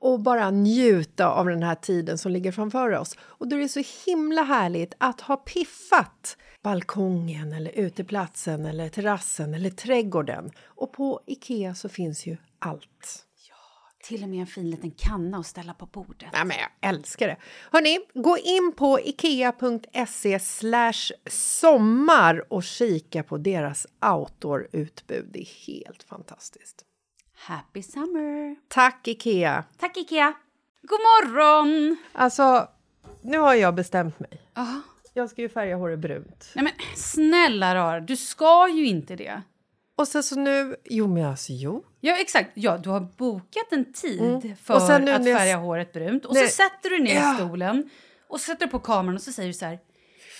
och bara njuta av den här tiden som ligger framför oss. Och då är det så himla härligt att ha piffat balkongen eller uteplatsen eller terrassen eller trädgården. Och på Ikea så finns ju allt. Till och med en fin liten kanna att ställa på bordet. Ja, men jag älskar det. Hörni, gå in på ikea.se sommar och kika på deras outdoor-utbud. Det är helt fantastiskt. Happy summer! Tack, Ikea! Tack Ikea! God morgon! Alltså, nu har jag bestämt mig. Ja. Jag ska ju färga håret brunt. Nej men snälla rara, du ska ju inte det. Och sen så nu... Jo, men alltså, jo. Ja exakt, ja du har bokat en tid Mm. för nu att jag- färga håret brunt och Nej. så sätter du ner Ja. stolen och sätter på kameran och så säger du så här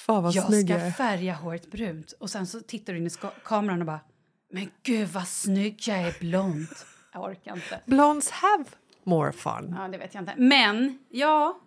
Fan, vad Jag snygg ska är. färga håret brunt och sen så tittar du in i kameran och bara Men gud vad snygg jag är blond. Jag orkar inte. Blondes have more fun. Ja, det vet jag inte. Men, ja,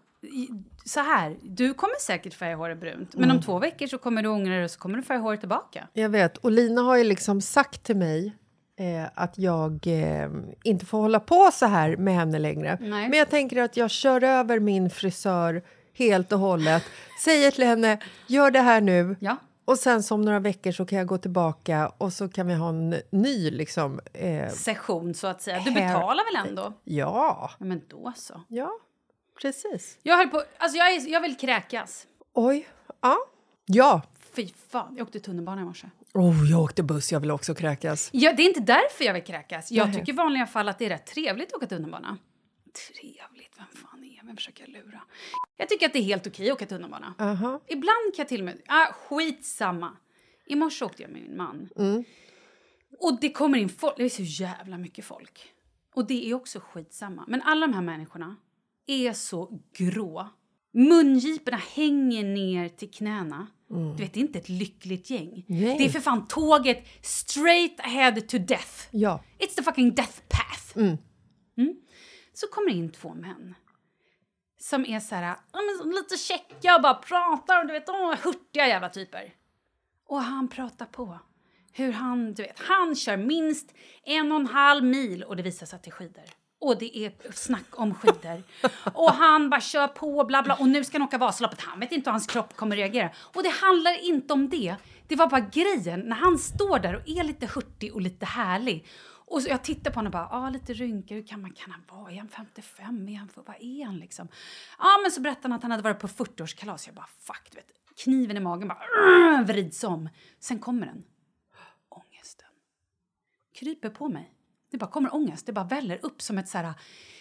så här. Du kommer säkert färga håret brunt. Men Mm. om två veckor så kommer du ångra dig och så kommer du färga håret tillbaka. Jag vet. Och Lina har ju liksom sagt till mig eh, att jag eh, inte får hålla på så här med henne längre. Nej. Men jag tänker att jag kör över min frisör helt och hållet. Säger till henne, gör det här nu. Ja. Och sen som några veckor så kan jag gå tillbaka och så kan vi ha en ny liksom... Eh, Session så att säga. Du betalar väl ändå? ja, Ja, men då så. ja, precis. Jag höll på, alltså jag, är, jag vill kräkas. Oj, ja. Ja. Fy fan, jag åkte tunnelbana i morse. Oh, jag åkte buss, jag vill också kräkas. Ja, det är inte därför jag vill kräkas. Jag Nej. tycker i vanliga fall att det är rätt trevligt att åka tunnelbana. Trevligt? Vem fan? Vem försöker jag lura? Jag tycker att det är helt okej att åka tunnelbana. Aha. Ibland kan jag till och med... Ah, skitsamma. I morse åkte jag med min man. Mm. Och det kommer in folk. Det är så jävla mycket folk. Och det är också skitsamma. Men alla de här människorna är så grå. Mungiporna hänger ner till knäna. Du vet, det är inte ett lyckligt gäng. Nej. Det är för fan tåget straight ahead to death. Ja. It's the fucking death path. Mm. Så kommer in två män som är så här, lite käcka och bara pratar och du vet, åh, hurtiga jävla typer. Och han pratar på. Hur han, du vet, han kör minst en och en halv mil och det visar sig att det är skidor. Och det är snack om skidor. Och han bara kör på bla bla och nu ska han åka Vasaloppet. Han vet inte hur hans kropp kommer reagera. Och det handlar inte om det. Det var bara grejen när han står där och är lite hurtig och lite härlig. Och så jag tittar på honom och bara, ah, lite rynkig, hur kan, man, kan han vara? Är han 55? Är han, vad är han liksom? Ja, men så berättade han att han hade varit på 40-årskalas. Jag bara, fuck, du vet. Kniven i magen bara vrids om. Sen kommer den. Ångesten. Kryper på mig. Det bara kommer ångest. Det bara väller upp som ett så här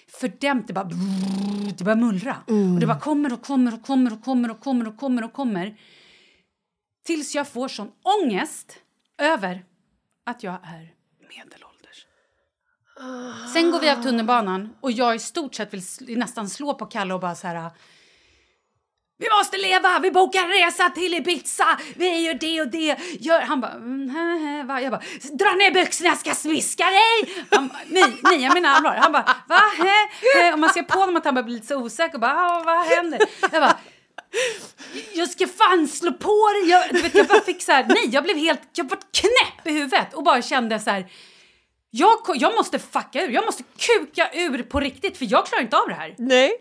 fördämt, det bara, det bara mullra. Och det bara kommer och kommer och kommer och kommer och kommer och kommer och kommer. Tills jag får sån ångest över att jag är medelålders. Sen går vi av tunnelbanan och jag i stort sett vill nästan slå på Kalle och bara så här... Vi måste leva, vi bokar en resa till Ibiza, vi gör det och det. Gör, han bara, mm, va? Jag bara, dra ner byxorna, jag ska smiska dig! Han, bara, nej, nej, jag menar allvar. Han bara, va? He, he. Och man ser på honom att han börjar bli lite så osäker och bara, vad händer? Jag bara, jag ska fan slå på dig! Jag, du vet, jag bara fick så här, nej, jag blev helt, jag var knäpp i huvudet och bara kände så här, jag, jag måste fucka ur, jag måste kuka ur på riktigt för jag klarar inte av det här. Nej.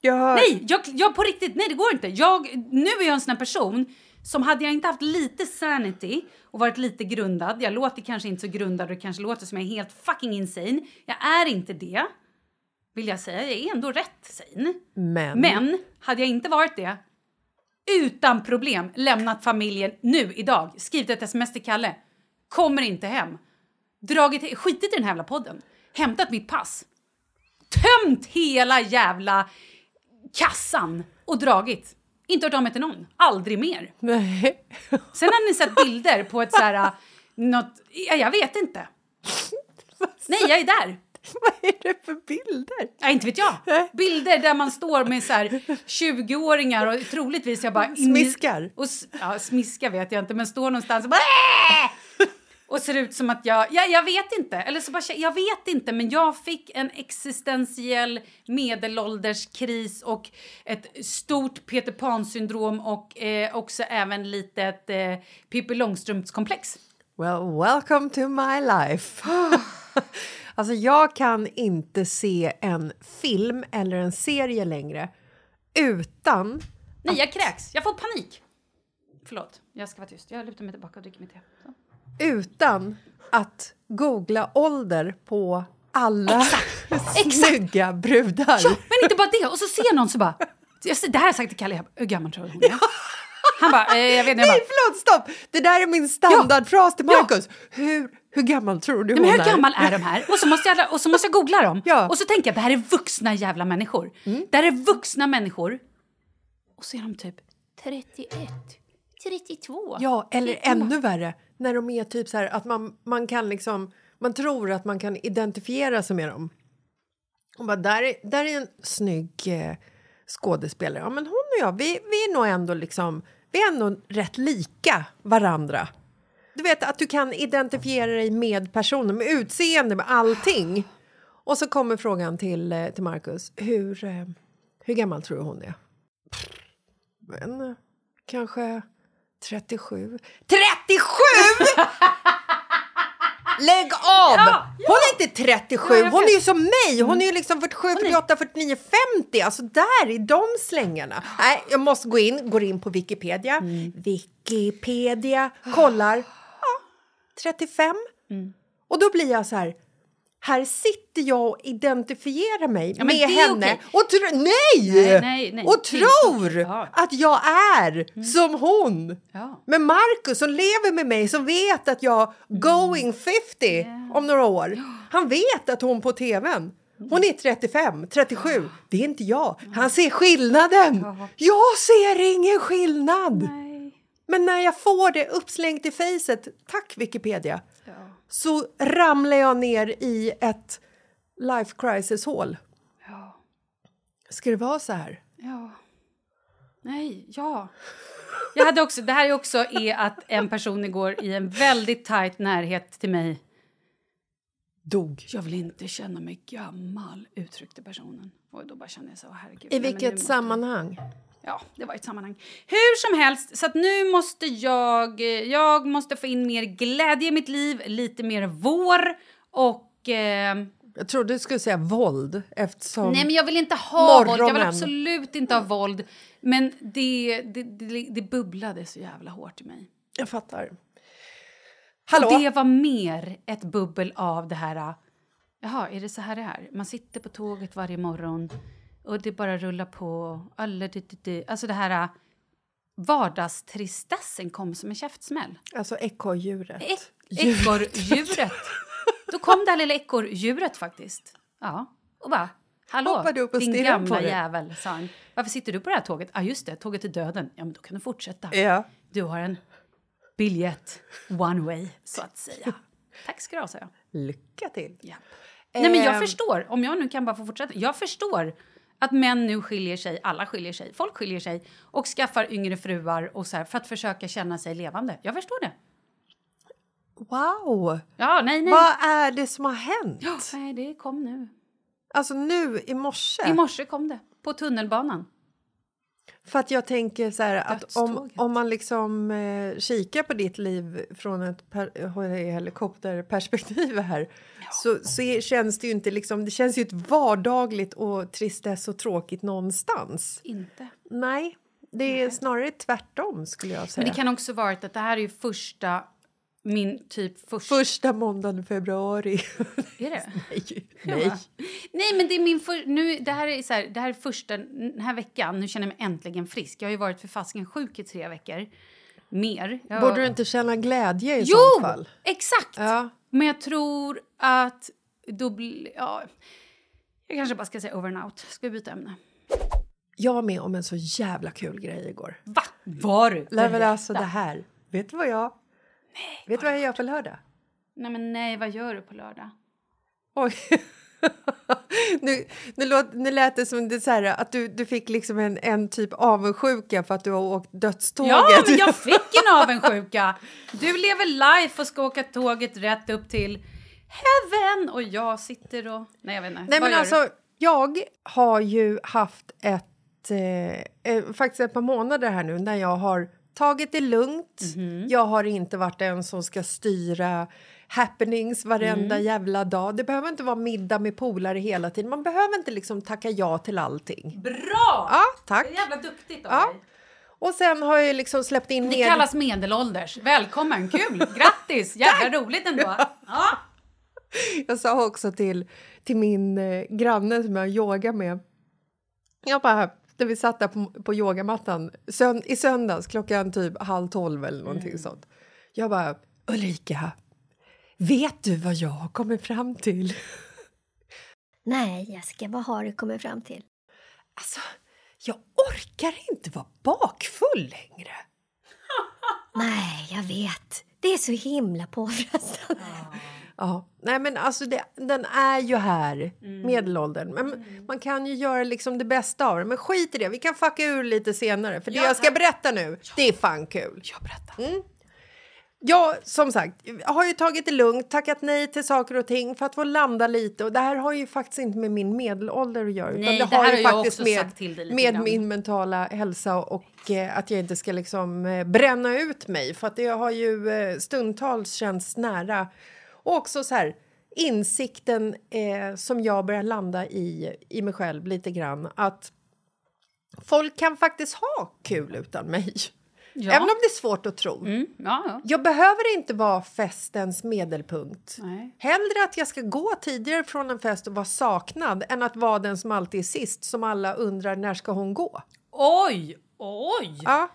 Jag... Nej, jag, jag på riktigt, nej det går inte. Jag, nu är jag en sån här person som hade jag inte haft lite sanity och varit lite grundad, jag låter kanske inte så grundad och det kanske låter som jag är helt fucking insane. Jag är inte det, vill jag säga. Jag är ändå rätt sane. Men. Men hade jag inte varit det, utan problem lämnat familjen nu idag, skrivit ett sms till Kalle, kommer inte hem, dragit, skitit i den här jävla podden, hämtat mitt pass, tömt hela jävla kassan och dragit. Inte hört av mig till någon. Aldrig mer. Nej. Sen har ni sett bilder på ett så här... Något, ja, jag vet inte. Nej, jag är där. Vad är det för bilder? Ja, inte vet jag. Bilder där man står med så här 20-åringar och troligtvis jag bara... Smiskar. Och, ja, smiska vet jag inte, men står någonstans och bara... "Äh!" Och ser ut som att jag... Ja, jag vet inte. Eller så bara, jag vet inte, men jag fick en existentiell medelålderskris och ett stort Peter Pan-syndrom och eh, också även lite ett eh, Pippi Långstrumps-komplex. Well, welcome to my life. alltså, jag kan inte se en film eller en serie längre utan... Nej, jag kräks. Jag får panik. Förlåt, jag ska vara tyst. Jag lutar mig tillbaka och dricker mitt te. Så. Utan att googla ålder på alla snygga brudar. Ja, men inte bara det. Och så ser någon så bara... Jag ser- Det här har jag sagt till Kalle. Jag bara, Hur gammal tror du hon är? Han bara, eh, jag vet inte. Nej, bara, förlåt, stopp! Det där är min standardfras till Marcus. Hur, hur gammal tror du Nej, men hon hur är? gammal är de här? Och så måste jag, och så måste jag googla dem. Ja. Mm. Och så tänker jag, det här är vuxna jävla människor. Det här är vuxna människor. Och så är de typ 31, 32. Ja, eller 32. ännu värre, när de är typ så här att man, man kan liksom... Man tror att man kan identifiera sig med dem. Och bara, där, är, där är en snygg eh, skådespelare. Ja, men hon och jag, vi, vi är nog ändå liksom... Vi är ändå rätt lika varandra. Du vet att du kan identifiera dig med personen, med utseende, med allting. Och så kommer frågan till, eh, till Marcus. Hur, eh, hur gammal tror du hon är? Men kanske 37. 37! Lägg av! Ja, Hon är inte 37, Ja, hon är ju som mig. Hon är ju liksom 47, 48, 49, 50. Alltså där i de slängarna. Nej, jag måste gå in, går in på Wikipedia. Mm. Wikipedia, kollar. Ja, 35. Mm. Och då blir jag så här... Här sitter jag och identifierar mig men med henne okej. och tro, nej! Nej, nej, nej. och tror ja. att jag är som hon. Ja. Men Marcus som lever med mig, som vet att jag Mm. going 50 om några år. Han vet att hon på tvn, hon är 35, 37. Det är inte jag. Han ser skillnaden. Jag ser ingen skillnad. Men när jag får det uppslängt i facet, tack Wikipedia, så ramlar jag ner i ett life crisis hål. Ja. Ska det vara så här? Ja. Nej, ja. Jag hade också, det här är också är att en person igår i en väldigt tajt närhet till mig Dog. Jag vill inte känna mig gammal, uttryckte personen. Och då bara kände jag så, herregud. I vilket sammanhang? Ja, det var ett sammanhang. Hur som helst, så nu måste jag... Jag måste få in mer glädje i mitt liv, lite mer vår och... Eh, Jag trodde du skulle säga våld eftersom... nej, men jag vill inte ha våld. Jag vill Morgonen. absolut inte ha våld. Men det, det, det, det bubblade så jävla hårt i mig. Jag fattar. Hallå? Och det var mer ett bubbel av det här... äh, Jaha, är det så här det är? Man sitter på tåget varje morgon och det bara rullar på. Alla. Alltså det här... äh, Vardagstristessen kom som en käftsmäll. Alltså ekorrdjuret. Ek- Ekorrdjuret. Då kom det här lilla ekorrdjuret faktiskt. Ja. Och bara... Hallå, Hoppade upp och din gamla jävel, sa han. Varför sitter du på det här tåget? Ja, ah, just det, tåget till döden. Ja, men då kan du fortsätta. Ja. Du har en biljett one way, så att säga. Tack ska du ha, sa jag. Lycka till. Ja. Nej, men jag Ehm. förstår, om jag nu kan bara få fortsätta. Jag förstår att män nu skiljer sig, alla skiljer sig, folk skiljer sig och skaffar yngre fruar och så här, för att försöka känna sig levande. Jag förstår det. Wow! Ja, nej, nej. Vad är det som har hänt? Ja, nej, det kom nu. Alltså nu i morse. I morse kom det, på tunnelbanan. För att jag tänker så här att om, om man liksom eh, kikar på ditt liv från ett per, helikopterperspektiv här så, så är, känns det ju inte liksom, det känns ju ett vardagligt och tristess och tråkigt någonstans. Inte. Nej, det är snarare tvärtom skulle jag säga. Men det kan också vara att det här är ju första, min typ första... Första måndagen i februari. Är det? nej, nej. Nej, men det är min för, nu, det här är så här, det här är första den här veckan. Nu känner jag mig äntligen frisk. Jag har ju varit för fasken sjuk i tre veckor. Mer. Jag, Borde du inte känna glädje i Jo, så fall? exakt! Ja. Men jag tror att då blir... Ja, jag kanske bara ska säga over and out. Ska vi byta ämne? Jag var med om en så jävla kul grej igår. Va? Var du? Nej, men alltså det här. Vet du vad jag... vet du vad jag gör på lördag? Nej, men nej, vad gör du på lördag? Oj. nu, nu, låt, nu lät det som det så här, att du, du fick liksom en, en typ avundsjuka för att du har åkt dödståget. Ja, men jag fick en avundsjuka! Du lever life och ska åka tåget rätt upp till heaven och jag sitter och... Nej, jag vet inte. Nej, Vad men alltså, jag har ju haft ett, eh, eh, faktiskt ett par månader här nu när jag har tagit det lugnt. Mhm. Jag har inte varit den som ska styra happenings varenda Mm. jävla dag. Det behöver inte vara middag med polare hela tiden. Man behöver inte liksom tacka ja till allting. Bra! Ja, tack. Det är jävla duktigt av Ja. dig. Och sen har jag liksom släppt in Det ner... kallas medelålders. Välkommen, kul! Grattis! Jävla roligt ändå. Ja. Jag sa också till, till min eh, granne som jag yogar med. Jag bara, när vi satt där på, på yogamattan sönd, i söndags klockan typ halv tolv eller någonting sånt. Jag bara, Ulrika, vet du vad jag har kommit fram till? Nej, Jessica, vad har du kommit fram till? Alltså, jag orkar inte vara bakfull längre. Nej, jag vet. Det är så himla påfrestande. Ja, nej men alltså det, den är ju här, medelåldern. Men man kan ju göra liksom det bästa av det. Men skit i det, vi kan fucka ur lite senare. För det jag ska berätta nu, det är fan kul. Jag berättar. Ja, som sagt, jag har ju tagit det lugnt, tackat nej till saker och ting för att få landa lite. Och det här har ju faktiskt inte med min medelålder att göra. utan Nej, det, det har ju faktiskt med, med min mentala hälsa och eh, att jag inte ska liksom eh, bränna ut mig. För att det har ju eh, stundtals känts nära. Och också så här, insikten eh, som jag börjar landa i, i mig själv lite grann. Att folk kan faktiskt ha kul utan mig. Ja. Även om det är svårt att tro. Mm, ja, ja. Jag behöver inte vara festens medelpunkt. Nej. Hellre att jag ska gå tidigare från en fest och vara saknad än att vara den som alltid är sist, som alla undrar när ska hon gå. Oj, oj, Ja.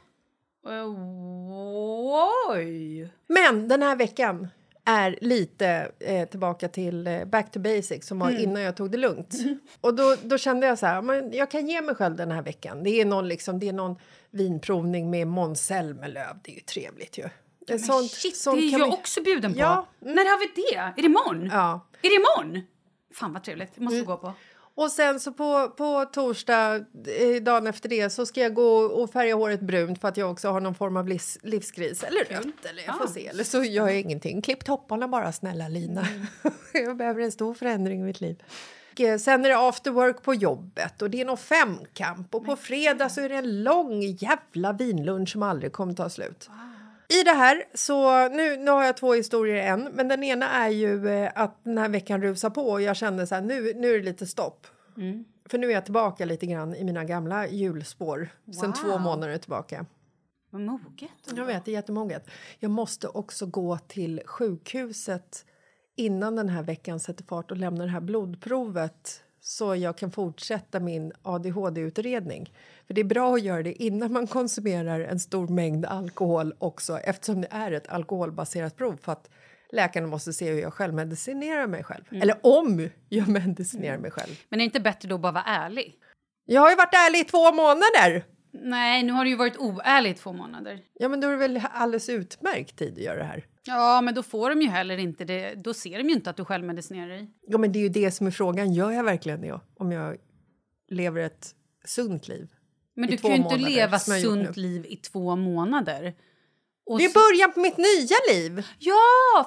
oj. Men den här veckan är lite eh, tillbaka till eh, back to basics som var innan jag tog det lugnt. Och då, då kände jag så här, men jag kan ge mig själv den här veckan. Det är någon, liksom, det är någon vinprovning med Måns Zelmerlöw, det är ju trevligt ju. Men Shit, det är jag vi- också bjuden på. Ja. När har vi det? Är det imorgon? Ja. Är det imorgon? Fan vad trevligt, det måste Mm. gå på. Och sen så på, på torsdag, eh, dagen efter det, så ska jag gå och färga håret brunt för att jag också har någon form av livs, livskris. Eller rött, eller jag får Ah. se. Eller så gör jag ingenting. Klipp topparna bara, snälla Lina. Mm. jag behöver en stor förändring i mitt liv. Eh, Sen är det after work på jobbet och det är någon femkamp och på fredag så är det en lång jävla vinlunch som aldrig kommer ta slut. I det här, så nu, nu har jag två historier än, men den ena är ju eh, att den här veckan rusar på och jag kände så här, nu, nu är det lite stopp. För nu är jag tillbaka lite grann i mina gamla hjulspår sen två Wow. månader tillbaka. Vad moget. Jag vet, det är jättemoget. Jag måste också gå till sjukhuset innan den här veckan sätter fart och lämna det här blodprovet så jag kan fortsätta min ADHD-utredning. För det är bra att göra det innan man konsumerar en stor mängd alkohol också eftersom det är ett alkoholbaserat prov för att läkarna måste se hur jag självmedicinerar mig själv. Eller om jag medicinerar mig själv. Men är det inte bättre då att bara vara ärlig? Jag har ju varit ärlig i två månader! Nej, nu har du ju varit oärlig i två månader. Ja, men då är det väl alldeles utmärkt tid att göra det här. Ja, men då får de ju heller inte det. Då ser de ju inte att du självmedicinerar dig. Ja, men det är ju det som är frågan. Gör jag verkligen det om jag lever ett sunt liv? Men du kan ju inte leva sunt liv i två månader. Och Det är början på mitt nya liv! Ja,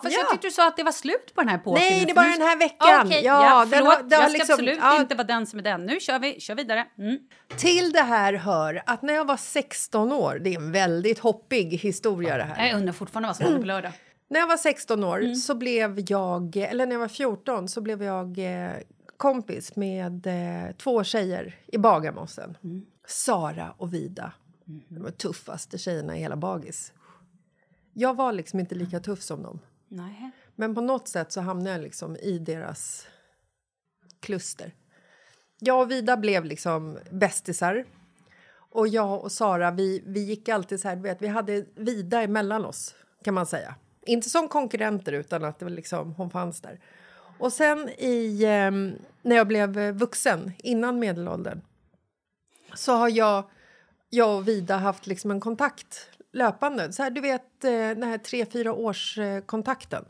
fast Ja. jag tyckte du sa att det var slut på den här epoken. Nej, det är för bara nu- den här veckan. Okej, Ja, ja, den förlåt. har- jag ska liksom- absolut ja. inte vara den som är den. Nu kör vi, kör vidare. Mm. Till det här hör att när jag var 16 år, det är en väldigt hoppig historia det här. Jag undrar fortfarande vad som händer på lördag. När jag var 16 år Mm. så blev jag, eller när jag var 14 så blev jag eh, kompis med eh, två tjejer i Bagarmossen. Mm. Sara och Vida. De var tuffaste tjejerna i hela Bagis. Jag var liksom inte lika tuff som dem. Nej. Men på något sätt så hamnade jag liksom i deras kluster. Jag och Vida blev liksom bästisar. Och jag och Sara, vi, vi gick alltid så här, du vet, vi hade Vida emellan oss, kan man säga. Inte som konkurrenter, utan att det var liksom, hon fanns där. Och sen i, ehm, när jag blev eh, vuxen, innan medelåldern så har jag, jag och Vida haft liksom en kontakt löpande. Så här, du vet, eh, den här tre, fyra års eh, kontakten.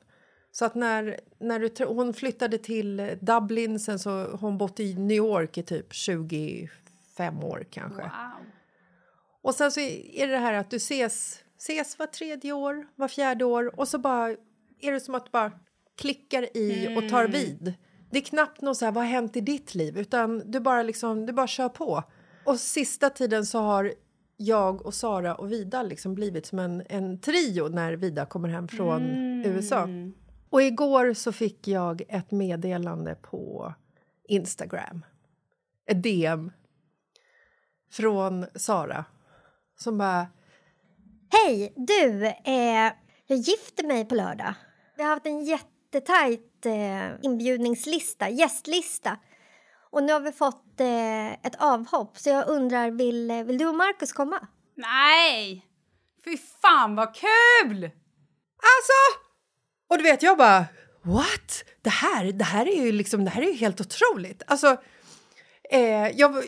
Så att när, när du, hon flyttade till Dublin, sen så har hon bott i New York i typ 25 år kanske. Wow. Och sen så är det här att du ses, ses var tredje år, var fjärde år och så bara är det som att du bara klickar i och tar vid. Det är knappt något så här, vad har hänt i ditt liv? Utan du bara liksom, du bara kör på. Och sista tiden så har jag och Sara och Vida liksom blivit som en, en trio när Vida kommer hem från USA. Och igår så fick jag ett meddelande på Instagram. Ett DM från Sara som bara... Hej, du! Eh, jag gifter mig på lördag. Vi har haft en jättetajt eh, inbjudningslista, gästlista. Och nu har vi fått eh, ett avhopp, så jag undrar, vill, eh, vill du och Markus komma? Nej! Fy fan vad kul! Alltså! Och du vet, jag bara... What? Det här, det här är ju liksom, det här är ju helt otroligt. Alltså, eh, jag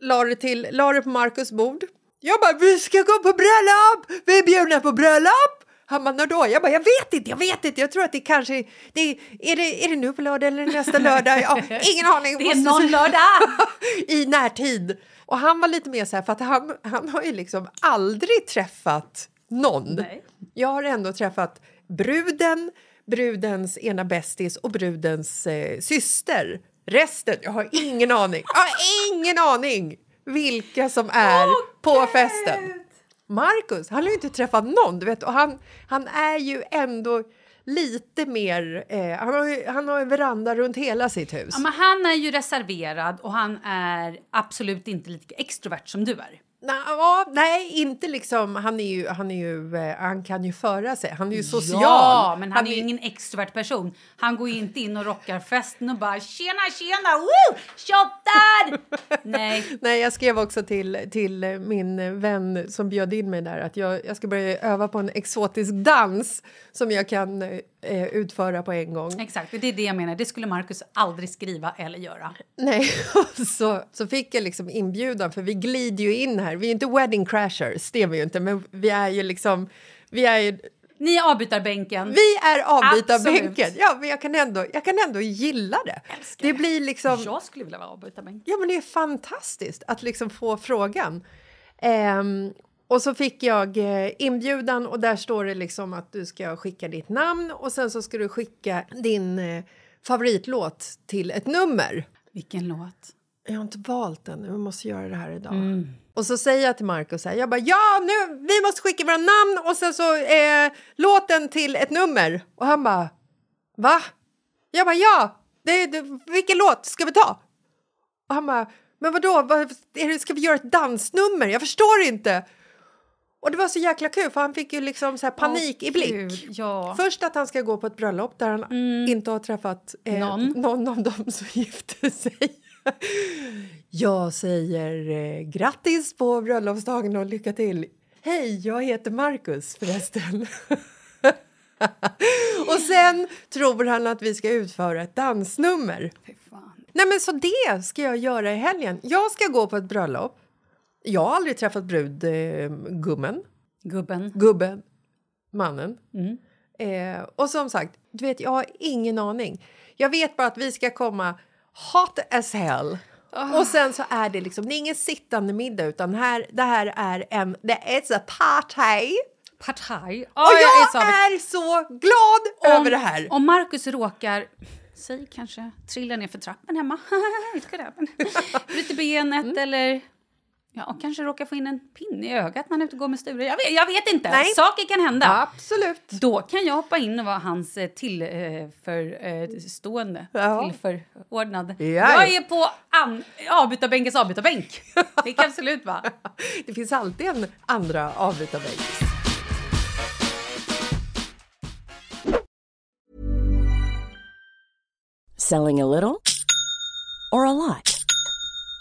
la det, till, la det på Markus bord. Jag bara, vi ska gå på bröllop! Vi är bjudna på bröllop! Han bara, när då? Jag bara, jag vet inte, jag vet inte. Jag tror att det kanske... Det är, är, det, är det nu på lördag eller nästa lördag? Ja, ingen aning. Det är någon lördag! i närtid. Och han var lite mer så här, för att han, han har ju liksom aldrig träffat någon. Nej. Jag har ändå träffat bruden, brudens ena bästis och brudens eh, syster. Resten, jag har ingen aning. Jag har ingen aning vilka som är på festen. Marcus, han har ju inte träffat någon, du vet. Och han, han är ju ändå lite mer... Eh, han, har ju, han har en veranda runt hela sitt hus. Ja, men han är ju reserverad och han är absolut inte lika extrovert som du är. Nå, ja, nej, inte liksom. Han, är ju, han, är ju, eh, han kan ju föra sig. Han är ju social. Ja, men han, är ju ingen extrovert person. Han går ju inte in och rockar festen och bara tjena, tjena, woo! Shottar! Nej, Nej, jag skrev också till, till eh, min vän som bjöd in mig där att jag, jag ska börja öva på en exotisk dans som jag kan eh, utföra på en gång. exakt. Det är det jag menar. Det skulle Marcus aldrig skriva eller göra. Nej, så, så fick jag liksom inbjudan för vi glider ju in här. Vi är inte wedding crashers, det är vi ju inte, men vi är ju liksom... Vi är ju Ni är avbytarbänken. Vi är avbytarbänken. Ja, men jag kan ändå, jag kan ändå gilla det. det blir liksom... Jag skulle vilja vara avbytarbänk. Ja, men det är fantastiskt att liksom få frågan. Ehm, och så fick jag eh, inbjudan och där står det liksom att du ska skicka ditt namn och sen så ska du skicka din eh, favoritlåt till ett nummer. Vilken låt. Jag har inte valt den, vi måste göra det här idag. Och så säger jag till Markus så här, jag bara ja nu, vi måste skicka våra namn och sen så eh, låten till ett nummer. Och han bara va? Jag bara ja, det, det, vilken låt ska vi ta? Och han bara men vadå, vad, är det, ska vi göra ett dansnummer? Jag förstår inte. Och det var så jäkla kul för han fick ju liksom så panik i blick. Gud, ja. Först att han ska gå på ett bröllop där han inte har träffat eh, Någon. någon av dem som gifte sig. Jag säger eh, grattis på bröllopsdagen och lycka till. Hej, jag heter Marcus förresten. och sen tror han att vi ska utföra ett dansnummer. Nej men så det ska jag göra i helgen. Jag ska gå på ett bröllop. Jag har aldrig träffat brudgummen, Gubben. gubben, mannen. Eh, och som sagt, du vet, jag har ingen aning. Jag vet bara att vi ska komma hot as hell. Och sen så är det liksom, det är ingen sittande middag utan här, det här är en, det är a party. Partaj. och jag är så, glad över det här. Om Markus råkar, säg kanske, trilla ner för trappen hemma. Bryter benet Mm. eller ja, och kanske råkar få in en pinne i ögat när han är ute och går med Sture. Jag vet, jag vet inte. Nej. Saker kan hända. Absolut. Då kan jag hoppa in och vara hans eh, till eh, eh, Ja. till förordnad. Ja. Jag är på an- avbytarbänkens avbytarbänk. Det kan absolut vara. Det finns alltid en andra avbytarbänk. Selling a little or a lot?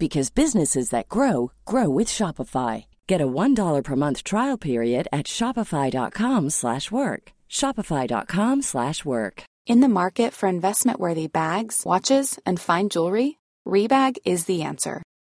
because businesses that grow grow with Shopify. Get a $1 per month trial period at shopify.com/work. shopify.com/work. In the market for investment-worthy bags, watches, and fine jewelry, Rebag is the answer.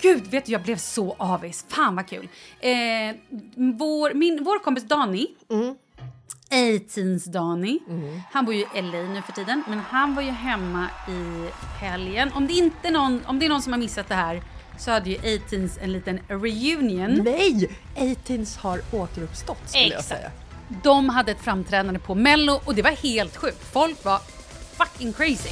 Gud, vet du, jag blev så avis. Fan vad kul. Eh, vår, min, vår kompis Dani, Mm. 18s Dani, han bor ju i LA nu för tiden, men han var ju hemma i helgen. Om det inte någon, om det är någon som har missat det här så hade ju 18s en liten reunion. Nej! 18s har återuppstått skulle jag säga. De hade ett framträdande på Mello och det var helt sjukt. Folk var fucking crazy.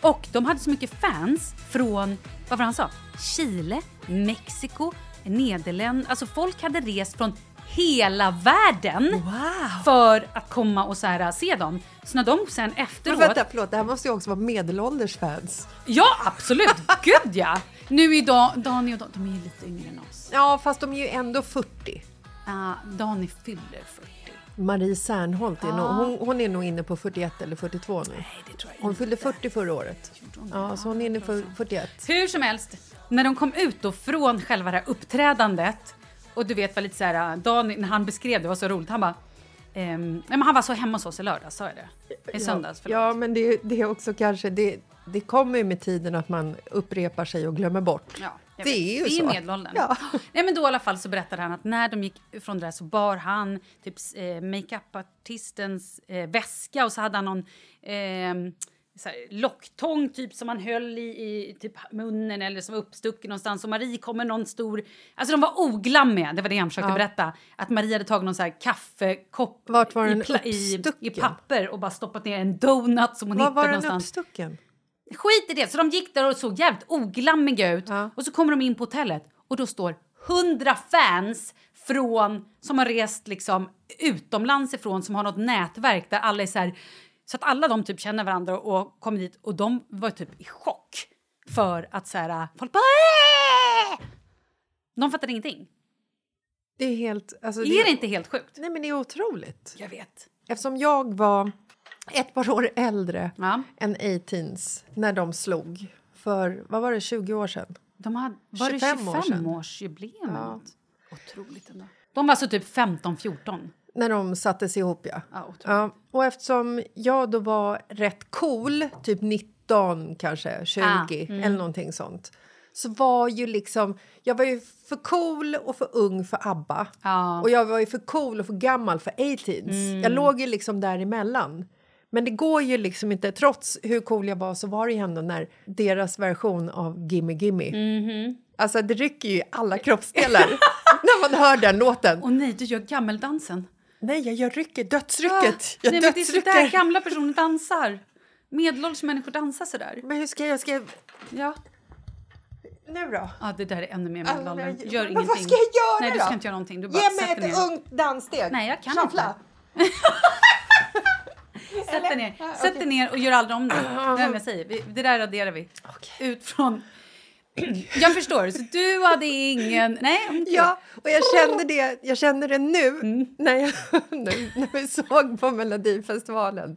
Och de hade så mycket fans från, vad var han sa? Chile, Mexiko, Nederländerna. Alltså folk hade rest från hela världen för att komma och så här, se dem. Så när de sen Men efteråt... vänta, förlåt, det här måste ju också vara medelålders fans. Ja, absolut! Gud ja! Nu da, Dani och Dan, de är ju lite yngre än oss. Ja, fast de är ju ändå 40. Uh, Dani fyller 40. Marie Serneholt, är nog, hon, hon är nog inne på 41 eller 42 nu. Nej, det tror jag Hon fyllde 40 förra året. Ja, så hon är inne på 41. Hur som helst, när de kom ut då från själva det här uppträdandet och du vet var lite så här, Dan när han beskrev det var så roligt, han bara ehm, men han var så hemma hos oss i lördags, sa jag det? I söndags, förlåt. Ja, men det, det är också kanske... Det, det kommer ju med tiden att man upprepar sig och glömmer bort. Ja, det är ju det så. är medelåldern. Ja. Nej, men då i alla fall så berättade han att när de gick från det där så bar han typ eh, makeup-artistens eh, väska och så hade han någon eh, så här, locktång typ som han höll i, i typ munnen eller som var uppstucken någonstans och Marie kom med någon stor... Alltså de var oglammiga, det var det han försökte Ja. berätta. Att Marie hade tagit någon så här kaffekopp Vart var i, den i, i papper och bara stoppat ner en donut som hon Var hittade var den någonstans. uppstucken? Skit i det! Så de gick där och såg jävligt oglammiga ut. Ja. Och så kommer de in på hotellet och då står hundra fans från, som har rest liksom utomlands ifrån, som har något nätverk där alla är så här... Så att alla de typ känner varandra och kommer dit och de var typ i chock för att så här, folk bara... "Äh!" De fattade ingenting. Det är helt... Alltså, Är det inte helt sjukt? Nej, men det är otroligt. Jag vet. Eftersom jag var ett par år äldre Ja. än A-Teens när de slog för, vad var det, 20 år sedan? De hade, var 25 det år sedan. 25-årsjubileum? Ja. Otroligt ändå. De var alltså typ 15-14. När de sattes ihop, ja. Ja, ja. Och eftersom jag då var rätt cool, typ 19 kanske, 20 Ah, mm. eller någonting sånt så var ju liksom... Jag var ju för cool och för ung för ABBA. Ja. Och jag var ju för cool och för gammal för A-Teens. Mm. Jag låg ju liksom däremellan. Men det går ju liksom inte, trots hur cool jag var så var det ju ändå när deras version av Gimme Gimme. Mhm. Alltså det rycker ju i alla kroppsdelar när man hör den låten. Och nej, du gör gammeldansen. Nej, jag gör rycket, dödsrycket. Jag nej, men det är så där dödsrycker. gamla personer dansar. Medelålders människor dansar så där. Men hur ska jag... Ska jag... Ja. Nu då? ja, det där är ännu mer Ja, medelåldern. Gör men ingenting. vad ska jag göra Nej, du ska inte göra någonting. Du bara Ge mig ett ner. ungt danssteg. Nej, jag kan Shuffla. Sätt dig ner. Sätt dig ner och gör aldrig om det. Det är jag säger. Det där raderar vi. Ut från... Jag förstår. Så du hade ingen... Nej, inte Ja, och jag kände det, jag kände det nu Mm. när, jag, när, när vi såg på Melodifestivalen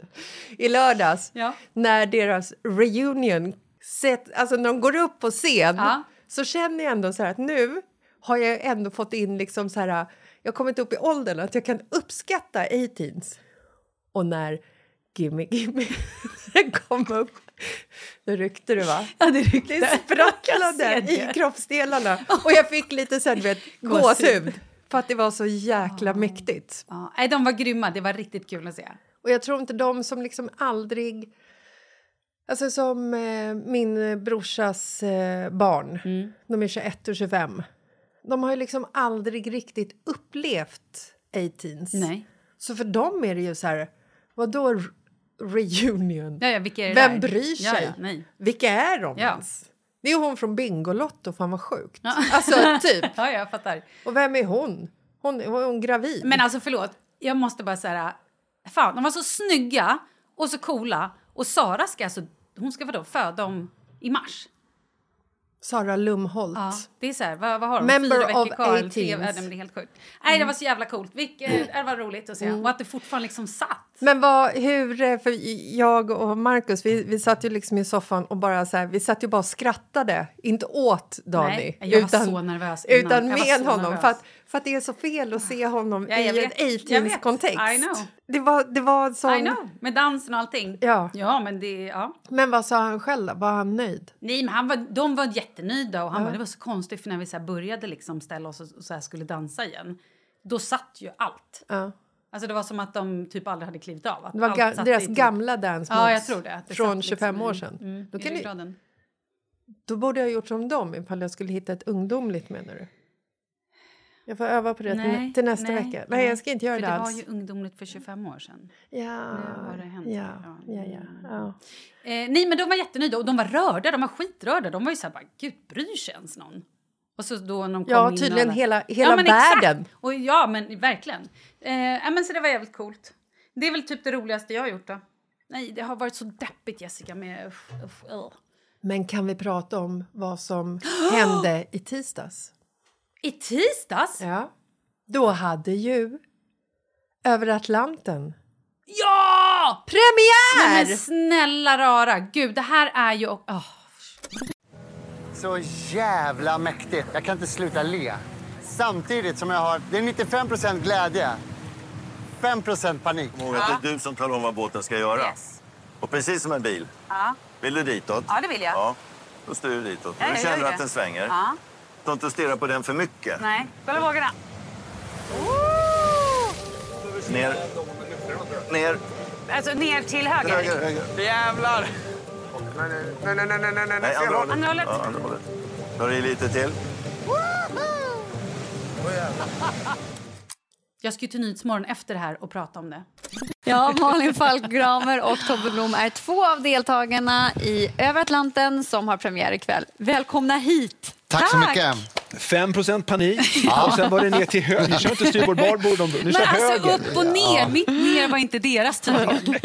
i lördags. Ja. När deras reunion, set, alltså när de går upp på scen Ja. så känner jag ändå så att nu har jag ändå fått in liksom så här, jag kommit upp i åldern att jag kan uppskatta A-Teens. Och när Gimme Gimme kom upp, då ryckte det va? Ja, det ryckte. Det ser i kroppsdelarna och jag fick lite så här, du vet, gåshud för att det var så jäkla mäktigt. Ja, nej, de var grymma. Det var riktigt kul att se. Och jag tror inte de som liksom aldrig... Alltså som eh, min brorsas eh, barn, Mm. de är 21 och 25. De har ju liksom aldrig riktigt upplevt A-teens. Nej. Så för dem är det ju så här, vadå reunion? Ja, ja, Vem där? bryr sig? Ja. Vilka är de ens? Det är hon från Bingolotto, fan vad sjukt. Ja. Alltså typ. Ja, jag fattar. Och vem är hon? Hon, är hon gravid? Men alltså förlåt, jag måste bara säga Fan, de var så snygga och så coola. Och Sara ska alltså, hon ska vadå, föda om i mars? Sara Lumholt. Ja, det är så här, vad, vad har de? Member Fyra veckor kvar? Tre, 18s. ja, nej, det är helt sjukt. Nej, det var så jävla coolt. Vilket, det var roligt att se. Och att det fortfarande liksom satt. Men vad, hur, eh, för jag och Markus vi, vi satt ju liksom i soffan och bara så här, vi satt ju bara och skrattade, inte åt Dani. Nej, utan. Utan med honom, nervös. för att, för att det är så fel att se honom Ja, i vet. en Jag vet. 18-kontext. I know. Det var, det var sån, I know, med dansen och allting. Ja. Ja, men det, ja. Men vad sa han själv? Var han nöjd? Nej, men han var, de var jättenöjda och han bara, det var så konstigt för när vi så började liksom ställa oss och, och så skulle dansa igen, då satt ju allt. Ja. Alltså det var som att de typ aldrig hade klivit av. Det var ga- deras typ- gamla dance Ja, jag tror det. Det från satt liksom 25 år sedan. Mm, Då kan ryggraden. Då borde jag ha gjort som dem ifall jag skulle hitta ett ungdomligt menar du? Jag får öva på det till, till nästa vecka. Nej, jag ska inte göra det, det alls. var ju ungdomligt för 25 år sedan. Ja, Nu har det hänt. ja, Ja. ja, ja, ja. Eh, nej, men de var jättenöjda och de var rörda. De var skitrörda. De var ju så här bara, gud, bryr sig ens någon? Och så då när de kom Ja, tydligen alla- hela- hela men världen. Exakt. Och ja, men verkligen. Eh, ja, men så det var jävligt coolt. Det är väl typ det roligaste jag har gjort då. Nej, det har varit så deppigt Jessica med... Usch, usch, ugh. Men kan vi prata om vad som hände i tisdags? I tisdags? Ja. Då hade ju Över Atlanten. Ja! Premiär! Nej, men snälla rara, gud det här är ju... åh. Så jävla mäktigt. Jag kan inte sluta le. Samtidigt som jag har... Det är 95% glädje. 5% panik. Kom ihåg att det är du som talar om vad båten ska göra. Och precis som en bil. Ja. Vill du ditåt? Ja, det vill jag. Ja, då styr du ditåt. Ja, du känner att den svänger. Ja. Ta inte och stirra på den för mycket. Nej, kolla vågorna. Ner. Ner. Alltså ner till höger. Höger, höger. Jävlar! Nej, nej, nej, nej, nej, nej, nej, Nej, andra håll. hållet. Andra hållet. Ja, andra hållet. Dra i lite till. Jag ska ju till Nyhetsmorgon efter det här och prata om det. Ja, Malin Falkgramer och Tobbe Blom är två av deltagarna i Över Atlanten som har premiär ikväll. Välkomna hit! Tack så mycket. 5 panik och sen var det ner till höger. Ni kör inte styrbord, barbord, ni Men kör alltså höger. upp och ner, mitt ner var inte deras tydligen.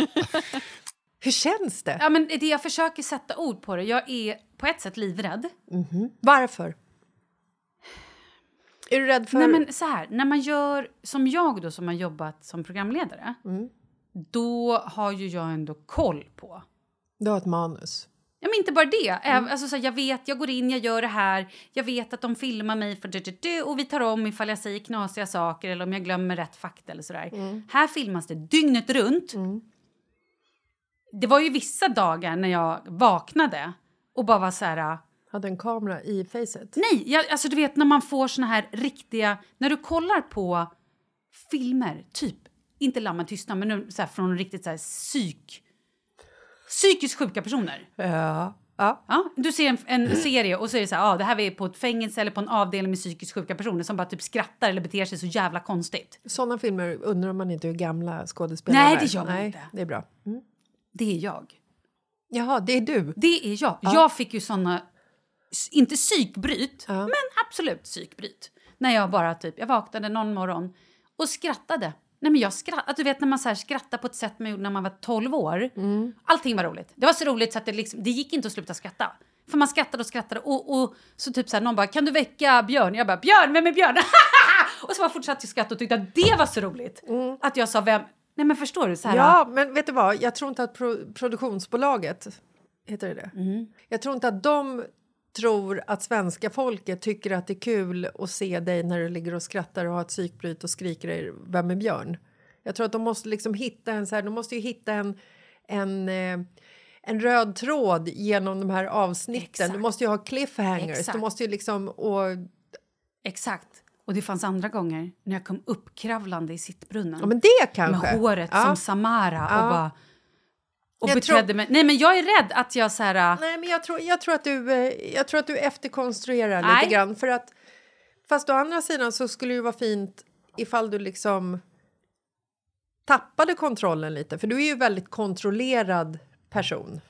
Hur känns det? Ja, men det jag försöker sätta ord på det, jag är på ett sätt livrädd. Varför? Är du rädd för... Nej men så här, när man gör som jag då som har jobbat som programledare, då har ju jag ändå koll på Du har ett manus. Ja, men inte bara det. Äv- Alltså, så här, jag vet, jag går in, jag gör det här. Jag vet att de filmar mig för du, du, du, och vi tar om ifall jag säger knasiga saker eller om jag glömmer rätt fakta eller sådär. Här filmas det dygnet runt. Det var ju vissa dagar när jag vaknade och bara var så här... Hade en kamera i facet. Nej, jag, alltså du vet när man får såna här riktiga... När du kollar på filmer, typ, inte Lammen tystnar, men nu, så här, från riktigt så här, psyk... Psykiskt sjuka personer. Ja. ja. Ja, du ser en, en serie och så är det så här, ah, det här är på ett fängelse eller på en avdelning med psykiskt sjuka personer som bara typ skrattar eller beter sig så jävla konstigt. Såna filmer undrar man inte hur gamla skådespelare Nej, det gör man Nej, inte. Det är bra. Mm. Det är jag. Jaha, det är du. Det är jag. Jag fick ju såna, inte psykbryt, men absolut psykbryt. När jag bara typ, jag vaknade någon morgon och skrattade. Nej men jag skrattade, du vet när man så här skrattar på ett sätt man gjorde när man var 12 år. Allting var roligt. Det var så roligt så att det, liksom, det gick inte att sluta skratta. För man skrattade och skrattade och, och så typ så här, någon bara “kan du väcka Björn?” Jag bara “Björn, vem är Björn?” Och så bara fortsatte jag skratta och tyckte att det var så roligt. Att jag sa “vem?” Nej men förstår du? Så här, Ja, men vet du vad? Jag tror inte att pro produktionsbolaget, heter det det? Jag tror inte att de tror att svenska folket tycker att det är kul att se dig när du ligger och skrattar och har ett psykbryt och skriker dig “Vem är Björn?” Jag tror att de måste liksom hitta en så här, de måste ju hitta en, en, eh, en röd tråd genom de här avsnitten. Exakt. Du måste ju ha cliffhangers. Exakt. Du måste ju liksom, och, Exakt. Och det fanns andra gånger när jag kom uppkravlande i sittbrunnen. ja, men det kanske. Med håret Ja. som Samara Ja. och bara... Och Jag betedde tror- mig... Nej, men jag är rädd att jag så här... Nej, men jag tror, jag tror, att, du, eh, jag tror att du efterkonstruerar Nej. lite grann. För att, fast å andra sidan så skulle det ju vara fint ifall du liksom tappade kontrollen lite. För du är ju en väldigt kontrollerad person.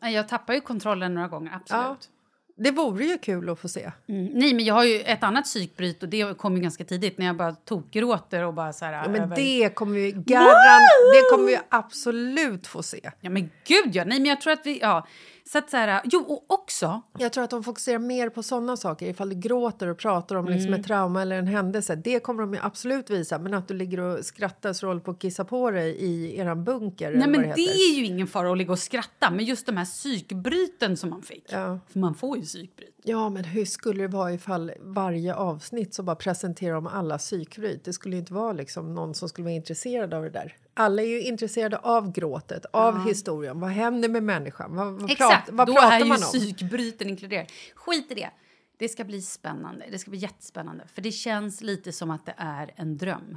Ja, jag tappar ju kontrollen några gånger, absolut. Det vore ju kul att få se. Mm. Nej, men jag har ju ett annat psykbryt och det kom ju ganska tidigt när jag bara tokgråter och bara så här... Ja, men över- det kommer vi garant, det kommer vi absolut få se. Ja, men gud ja! Nej, men jag tror att vi... Ja. Så att så här... Jo, och också... Jag tror att de fokuserar mer på såna saker. Ifall du gråter och pratar om liksom ett trauma eller en händelse. Det kommer de absolut visa. Men att du ligger och skrattar så håller på att kissa på dig i eran bunker. Nej, eller men det, det är ju ingen fara att ligga och skratta. Men just de här psykbryten som man fick. Ja. För man får ju psykbryt. Ja, men hur skulle det vara ifall varje avsnitt så bara presenterar de alla psykbryt? Det skulle ju inte vara liksom någon som skulle vara intresserad av det där. Alla är ju intresserade av gråtet, av historien. Vad händer med människan? Vad, vad, Exakt, prat, vad då pratar är ju psykbryten inkluderad. Skit i det. Det ska bli spännande. Det ska bli jättespännande. För det känns lite som att det är en dröm.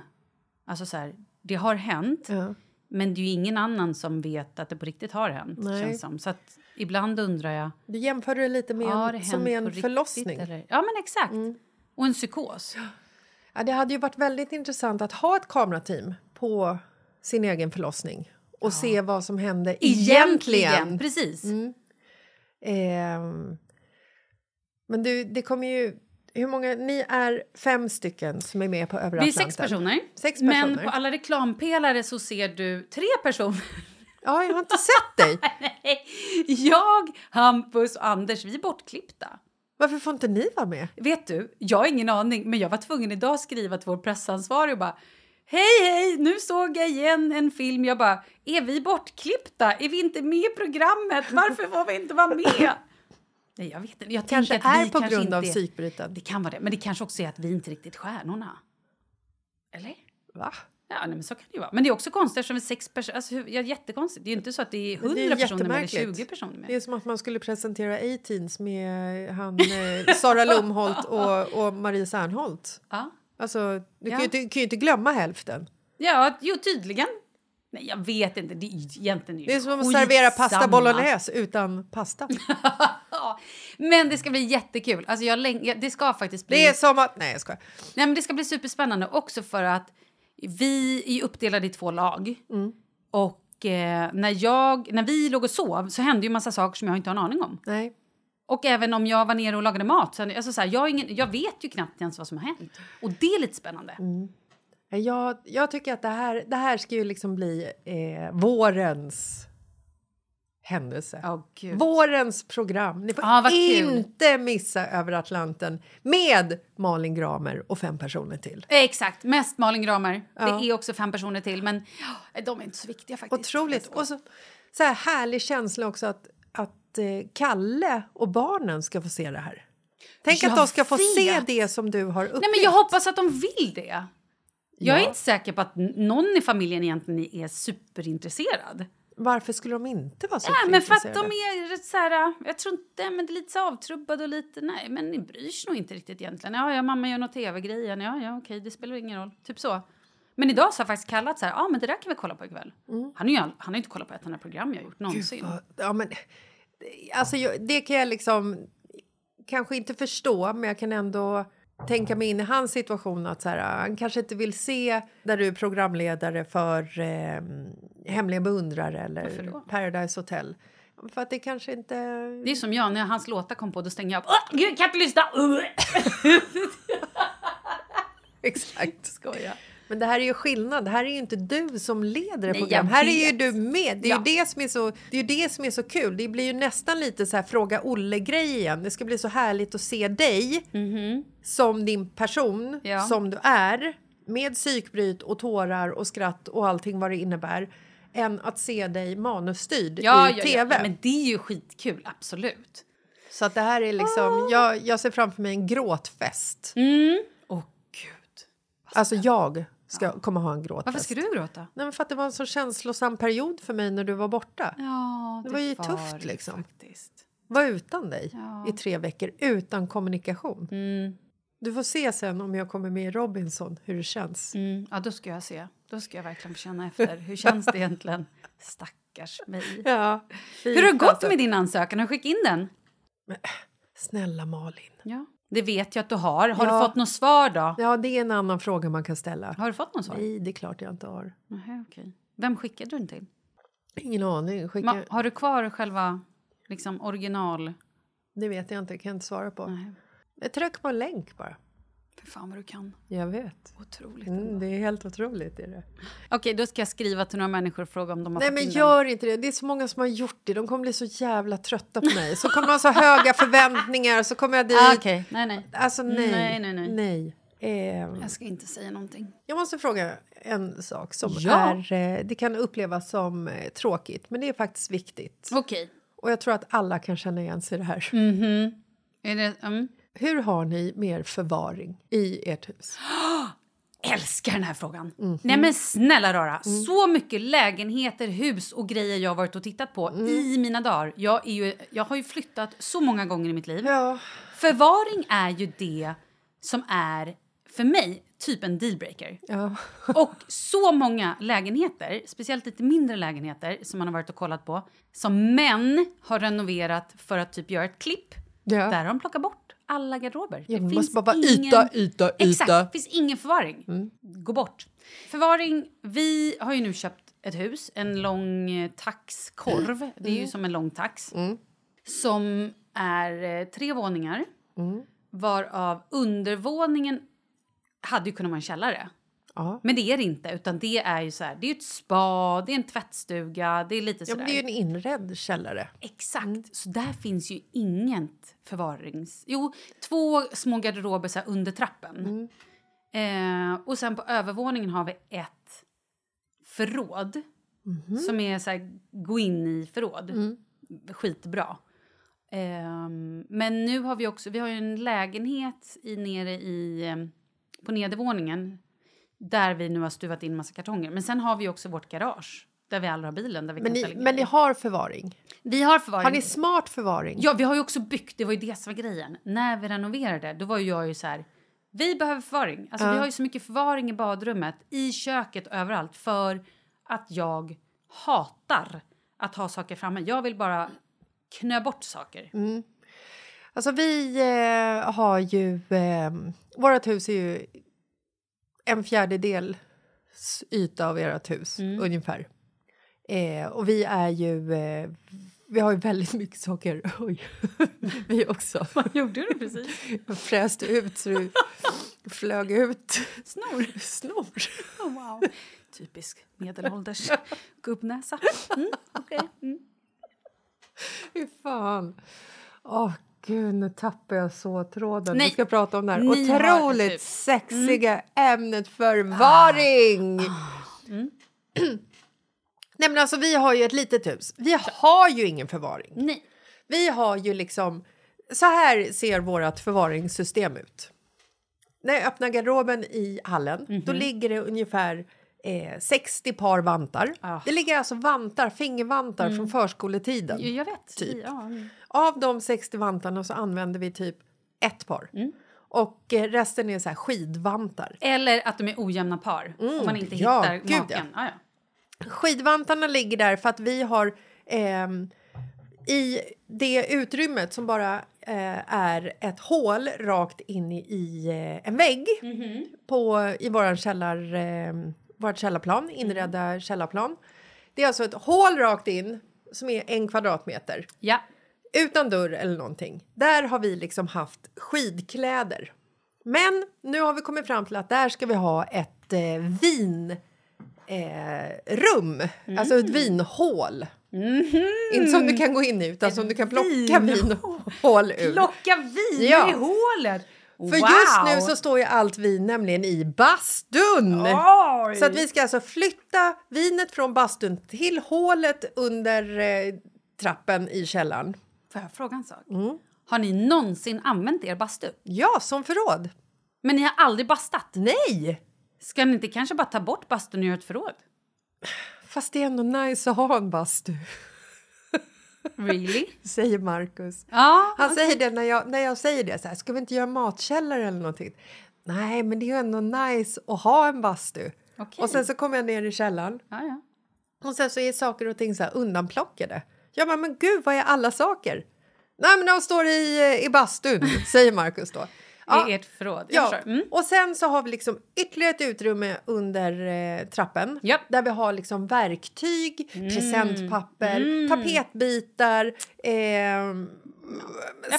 Alltså så här, det har hänt. Ja. Men det är ju ingen annan som vet att det på riktigt har hänt. Nej. Känns som. Så att ibland undrar jag, Du jämför det lite med en, som med en riktigt, förlossning. Eller? Ja men exakt. Och en psykos. Ja, det hade ju varit väldigt intressant att ha ett kamerateam på sin egen förlossning och se vad som hände egentligen. Precis. Ehm, men du, det kommer ju... Hur många, ni är fem stycken som är med på Över Vi är Atlanten. sex personer. Sex Men personer. på alla reklampelare så ser du tre personer. Ja, jag har inte sett dig. Nej, jag, Hampus och Anders, vi är bortklippta. Varför får inte ni vara med? Vet du, jag har ingen aning, men jag var tvungen idag att skriva till vår pressansvarig och bara Hej, hej! Nu såg jag igen en film. Jag bara, är vi bortklippta? Är vi inte med i programmet? Varför får vi inte vara med? Nej, jag vet inte. Jag Kanske att är vi på grund av inte... psykbryten. Det kan vara det. Men det kanske också är att vi inte riktigt är stjärnorna. Eller? Va? Ja, nej, men så kan det ju vara. Men det är också konstigt eftersom vi är sex personer. Alltså, ja, jättekonstigt. Det är ju inte så att det är Men 100 det är personer med eller jättemärkligt. 20 personer med. Det är som att man skulle presentera A-Teens med han, eh, Sara Lumholt och, och Marie Serneholt. Ja. Alltså, du kan, Ja. ju inte, kan ju inte glömma hälften. Ja, jo, tydligen. Nej, jag vet inte. Det är egentligen Det är som att servera pasta bolognese utan pasta. Men det ska bli jättekul. Alltså jag läng- det ska faktiskt bli... Det är som att... Nej, jag skojar. Nej, men det ska bli superspännande också för att vi är uppdelade i två lag. Mm. Och eh, när, jag, när vi låg och sov så hände ju massa saker som jag inte har en aning om. Nej. Och även om jag var nere och lagade mat, så, alltså så här, jag, ingen, jag vet ju knappt ens vad som har hänt. Och det är lite spännande. Mm. Jag, jag tycker att det här, det här ska ju liksom bli eh, vårens händelse. Gud. Vårens program. Ni får Ja, vad kul. inte missa Över Atlanten med Malin Gramer och fem personer till. Eh, Exakt, mest Malin Gramer. Ja. Det är också fem personer till, men de är inte så viktiga faktiskt. Otroligt. Och så, så här härlig känsla också att, att eh, Kalle och barnen ska få se det här. Tänk Jag att de ska få se vet. det som du har upplevt. Nej, men jag hoppas att de vill det. Jag är Ja. inte säker på att någon i familjen egentligen är superintresserad. Varför skulle de inte vara så Nej, men för att de är så här, jag tror inte, men det är lite så avtrubbade och lite, nej, men ni bryr sig nog inte riktigt egentligen. Ja, ja, mamma gör något tv-grej igen, ja, ja, okej, det spelar ingen roll, typ så. Men idag så har jag faktiskt kallat så här, ja, men det där kan vi kolla på ikväll. Han har ju han har inte kollat på ett enda program jag har gjort någonsin. vad- Ja, men, alltså, det kan jag liksom kanske inte förstå, men jag kan ändå tänka mig in i hans situation. att så här, Han kanske inte vill se där du är programledare för eh, Hemliga beundrare eller? Paradise Hotel. För att det kanske inte... Det är som jag, när hans låtar kom på, då stänger jag av. Åh, gud, kan inte lyssna! Exakt. Skoja. Men det här är ju skillnad. Det här är ju inte du som leder ett program. Här är ju du med. Det är, Ja. ju det, som är så, det är det som är så kul. Det blir ju nästan lite så här fråga Olle-grej igen. Det ska bli så härligt att se dig som din person. Ja. som du är. Med psykbryt och tårar och skratt och allting vad det innebär. Än att se dig manusstyrd Ja, i ja, tv. ja, men det är ju skitkul, absolut. Så att det här är liksom, jag, jag ser framför mig en gråtfest. Mm. Åh, gud. Alltså jag ska komma ha en gråtfest. Varför ska du gråta? Nej, men för att det var en så känslosam period för mig när du var borta. Ja, det, var ju tufft det liksom. Faktiskt. Var utan dig Ja. i tre veckor utan kommunikation. Mm. Du får se sen om jag kommer med i Robinson hur det känns. Mm. Ja, då ska jag se. Då ska jag verkligen känna efter. Hur känns det egentligen? Stackars mig. Ja, Hur har det gått alltså. med din ansökan? Har du skickat in den? Snälla Malin. Ja. Det vet jag att du har. Har Ja. du fått något svar då? Ja, det är en annan fråga man kan ställa. Har du fått något svar? Nej, det är klart jag inte har. Nähä, okej. Vem skickade du den till? Ingen aning. Skicka... Ma- har du kvar själva liksom, original... Det vet jag inte, det kan jag inte svara på. Nej. Jag tryck på en länk bara. För fan vad du kan. Jag vet. Otroligt. Mm, det är helt otroligt. Är det. Okej, då ska jag skriva till några människor och fråga om de har Nej fått men in gör inte det. Det är så många som har gjort det. De kommer bli så jävla trötta på mig. Så kommer de ha så höga förväntningar så kommer jag dit. den. Ah, Okej, nej nej. Alltså nej. Nej, nej, nej. nej. Ehm, Jag ska inte säga någonting. jag måste fråga en sak som Ja. är, eh, det kan upplevas som eh, tråkigt men det är faktiskt viktigt. Okej. Och jag tror att alla kan känna igen sig i det här. Mhm. Är det... Mm. Hur har ni mer förvaring i ert hus? Älskar den här frågan. Mhm. Nej men snälla rara, Mm. så mycket lägenheter, hus och grejer jag har varit och tittat på Mm. i mina dagar. Jag, är ju, jag har ju flyttat så många gånger i mitt liv. Ja. Förvaring är ju det som är, för mig, typ en dealbreaker. Ja. Och så många lägenheter, speciellt lite mindre lägenheter som man har varit och kollat på, som män har renoverat för att typ göra ett klipp. Ja. Där de plockat bort alla garderober. Ja, det finns måste bara ingen- yta, yta, Exakt, yta. det finns ingen förvaring. Gå bort. Förvaring, vi har ju nu köpt ett hus, en lång eh, taxkorv. Det är ju Mm. som en lång tax. Som är eh, tre våningar. Mm. Varav undervåningen hade ju kunnat vara en källare. Ja. Men det är det inte, utan det är ju så här, det är ett spa, det är en tvättstuga, det är lite Ja, sådär. men det är ju en inredd källare. Exakt, så där finns ju inget förvarings... Jo, två små garderober så under trappen. Eh, och sen på övervåningen har vi ett förråd Mhm. som är så här, gå in i förråd. Mm. Skitbra. Ehm, men nu har vi också vi har ju en lägenhet i, nere i, på nedervåningen där vi nu har stuvat in massa kartonger. Men sen har vi också vårt garage där vi aldrig har bilen. Där vi Men kan ni, men ni har förvaring? Vi har förvaring. Har ni smart förvaring? Ja, vi har ju också byggt. Det var ju det som var grejen. När vi renoverade, då var ju jag ju så här... Vi behöver förvaring. Alltså, Ja. Vi har ju så mycket förvaring i badrummet, i köket, överallt. För att jag hatar att ha saker framme. Jag vill bara knö bort saker. Mm. Alltså vi eh, har ju... Eh, vårt hus är ju en fjärdedel yta av ert hus, Mm. ungefär. Eh, och vi är ju... Eh, vi har ju väldigt mycket saker. Oj, vi också. Vad gjorde du precis? Jag fräste ut så det flög ut. Snor? Snor. Oh, wow. Typisk medelålders gubbnäsa. Mm, okej. mm. Fy fan. Åh, gud, nu tappar jag så tråden. Nej. Vi ska prata om det här Ni otroligt typ- sexiga ämnet förvaring. Mm. Nej, men alltså, vi har ju ett litet hus. Vi har ju ingen förvaring. Nej. Vi har ju liksom... Så här ser vårt förvaringssystem ut. När jag öppnar garderoben i hallen, då Mhm. ligger det ungefär eh, 60 par vantar. Det ligger alltså vantar, fingervantar Ah. Mm. från förskoletiden. Jag vet. Typ. Ja, mm. Av de 60 vantarna så använder vi typ ett par. Mm. Och eh, resten är så skidvantar. Eller att de är ojämna par. Mm, Om man inte ja, hittar gud, maken. Ah, Ja. Ja, Skidvantarna ligger där för att vi har ehm, i det utrymmet som bara eh, är ett hål rakt in i, i eh, en vägg på, i vår källar, eh, vårt källarplan, inredda källarplan. Det är alltså ett hål rakt in som är en kvadratmeter. Ja. Utan dörr eller någonting. Där har vi liksom haft skidkläder. Men nu har vi kommit fram till att där ska vi ha ett eh, vin eh, rum, alltså ett vinhål. Inte som du kan gå in i utan som du kan plocka vinhål ur. Plocka vin Ja. i hålet! För just nu så står ju allt vin nämligen i bastun. Oj! Så att vi ska alltså flytta vinet från bastun till hålet under eh, trappen i källaren. Får jag fråga en sak? Mm. Har ni någonsin använt er bastu? Ja, som förråd. Men ni har aldrig bastat? Nej! Ska ni inte kanske bara ta bort bastun och göra ett förråd? Fast det är ändå nice att ha en bastu. Really? säger Marcus. Ja, Han okej. säger det när jag, när jag säger det. Så här, ska vi inte göra matkällare eller någonting? Nej, men det är ju ändå nice att ha en bastu. Okej. Och sen så kommer jag ner i källaren. Ja, ja. Och sen så är saker och ting så här undanplockade. Jag bara, men gud, vad är alla saker? Nej, men de står i, eh, i bastun, säger Marcus då. I ert förråd. Ja. Mm. och sen så har vi liksom ytterligare ett utrymme under eh, trappen där vi har liksom verktyg, presentpapper, Mm. tapetbitar, eh,